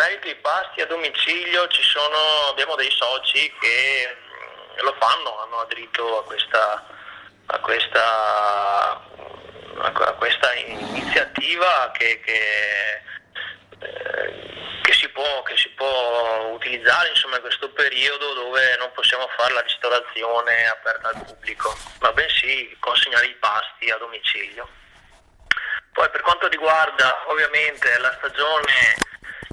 merito i pasti a domicilio sono, abbiamo dei soci che mm, lo fanno, hanno aderito a questa, a questa, a questa iniziativa che, che, eh, che, si può, che, si può, utilizzare insomma, in questo periodo dove non possiamo fare la ristorazione aperta al pubblico, ma bensì consegnare i pasti a domicilio. Poi per quanto riguarda ovviamente la stagione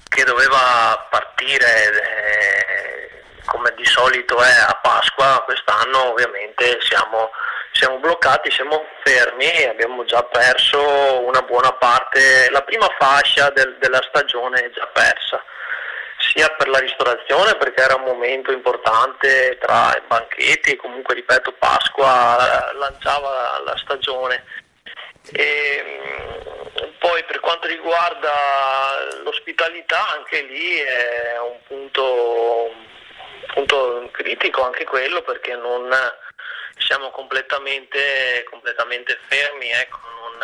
che doveva partire eh, come di solito è a Pasqua, quest'anno ovviamente siamo, siamo bloccati, siamo fermi, abbiamo già perso una buona parte, la prima fascia del, della stagione è già persa sia per la ristorazione perché era un momento importante tra i banchetti e comunque ripeto Pasqua lanciava la stagione. E, poi per quanto riguarda l'ospitalità, anche lì è un punto, punto critico anche quello perché non siamo completamente, completamente fermi, ecco, non,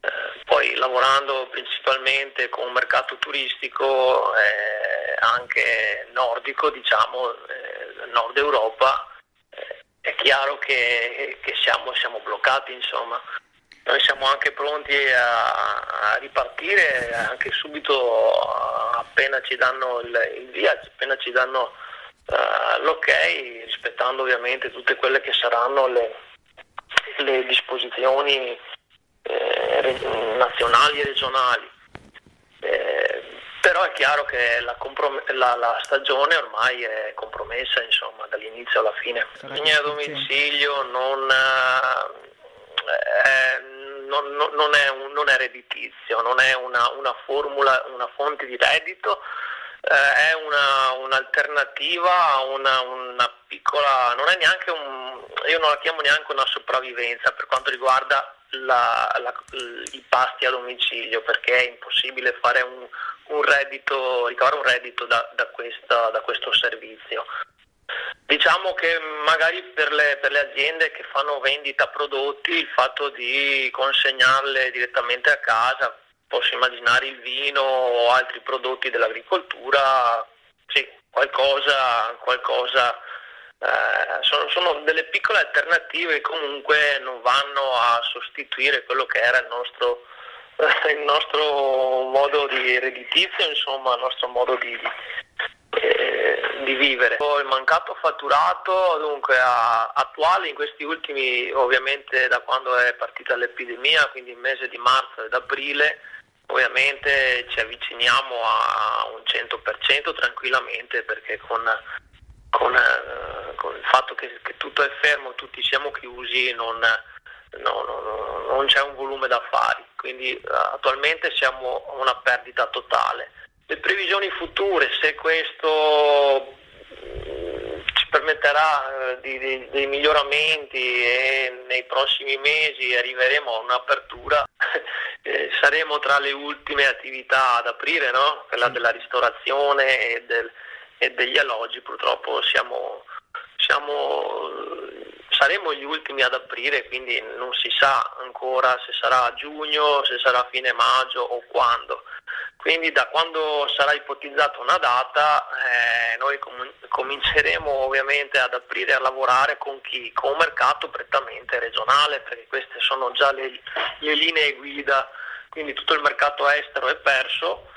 eh, poi lavorando principalmente con un mercato turistico eh, anche nordico, diciamo, eh, Nord Europa, eh, è chiaro che, che siamo, siamo bloccati, insomma. Noi siamo anche pronti a, a ripartire anche subito appena ci danno il, il via, appena ci danno uh, l'ok, rispettando ovviamente tutte quelle che saranno le, le disposizioni eh, nazionali e regionali. Eh, però è chiaro che la, comprom- la, la, stagione ormai è compromessa insomma, dall'inizio alla fine. Segna a domicilio non, eh, non, non, è un, non, è redditizio, non è una, una formula, una fonte di reddito, eh, è una, un'alternativa, una, una, piccola, non è neanche un, io non la chiamo neanche una sopravvivenza per quanto riguarda la, la, i pasti a domicilio, perché è impossibile fare un, un reddito, ricavare un reddito da, da, questa, da questo servizio. Diciamo che magari per le, per le, aziende che fanno vendita prodotti il fatto di consegnarle direttamente a casa, posso immaginare il vino o altri prodotti dell'agricoltura, sì, qualcosa, qualcosa eh, sono, sono, delle piccole alternative che comunque non vanno a sostituire quello che era il nostro, il nostro modo di redditizio, insomma, il nostro modo di, di di vivere. Il mancato fatturato dunque attuale in questi ultimi, ovviamente da quando è partita l'epidemia, quindi il mese di marzo ed aprile, ovviamente ci avviciniamo a un 100% tranquillamente perché con, con, eh, con il fatto che, che, tutto è fermo, tutti siamo chiusi, non, no, no, no, non c'è un volume d'affari, quindi attualmente siamo a una perdita totale previsioni future, se questo mm, ci permetterà eh, di, di, dei miglioramenti e nei prossimi mesi arriveremo a un'apertura, eh, saremo tra le ultime attività ad aprire, no? quella della ristorazione e, del, e degli alloggi, purtroppo siamo, siamo, saremo gli ultimi ad aprire, quindi non si sa ancora se sarà a giugno, se sarà a fine maggio o quando. Quindi da quando sarà ipotizzata una data eh, noi com- cominceremo ovviamente ad aprire a lavorare con chi? Con un mercato prettamente regionale perché queste sono già le, le linee guida, quindi tutto il mercato estero è perso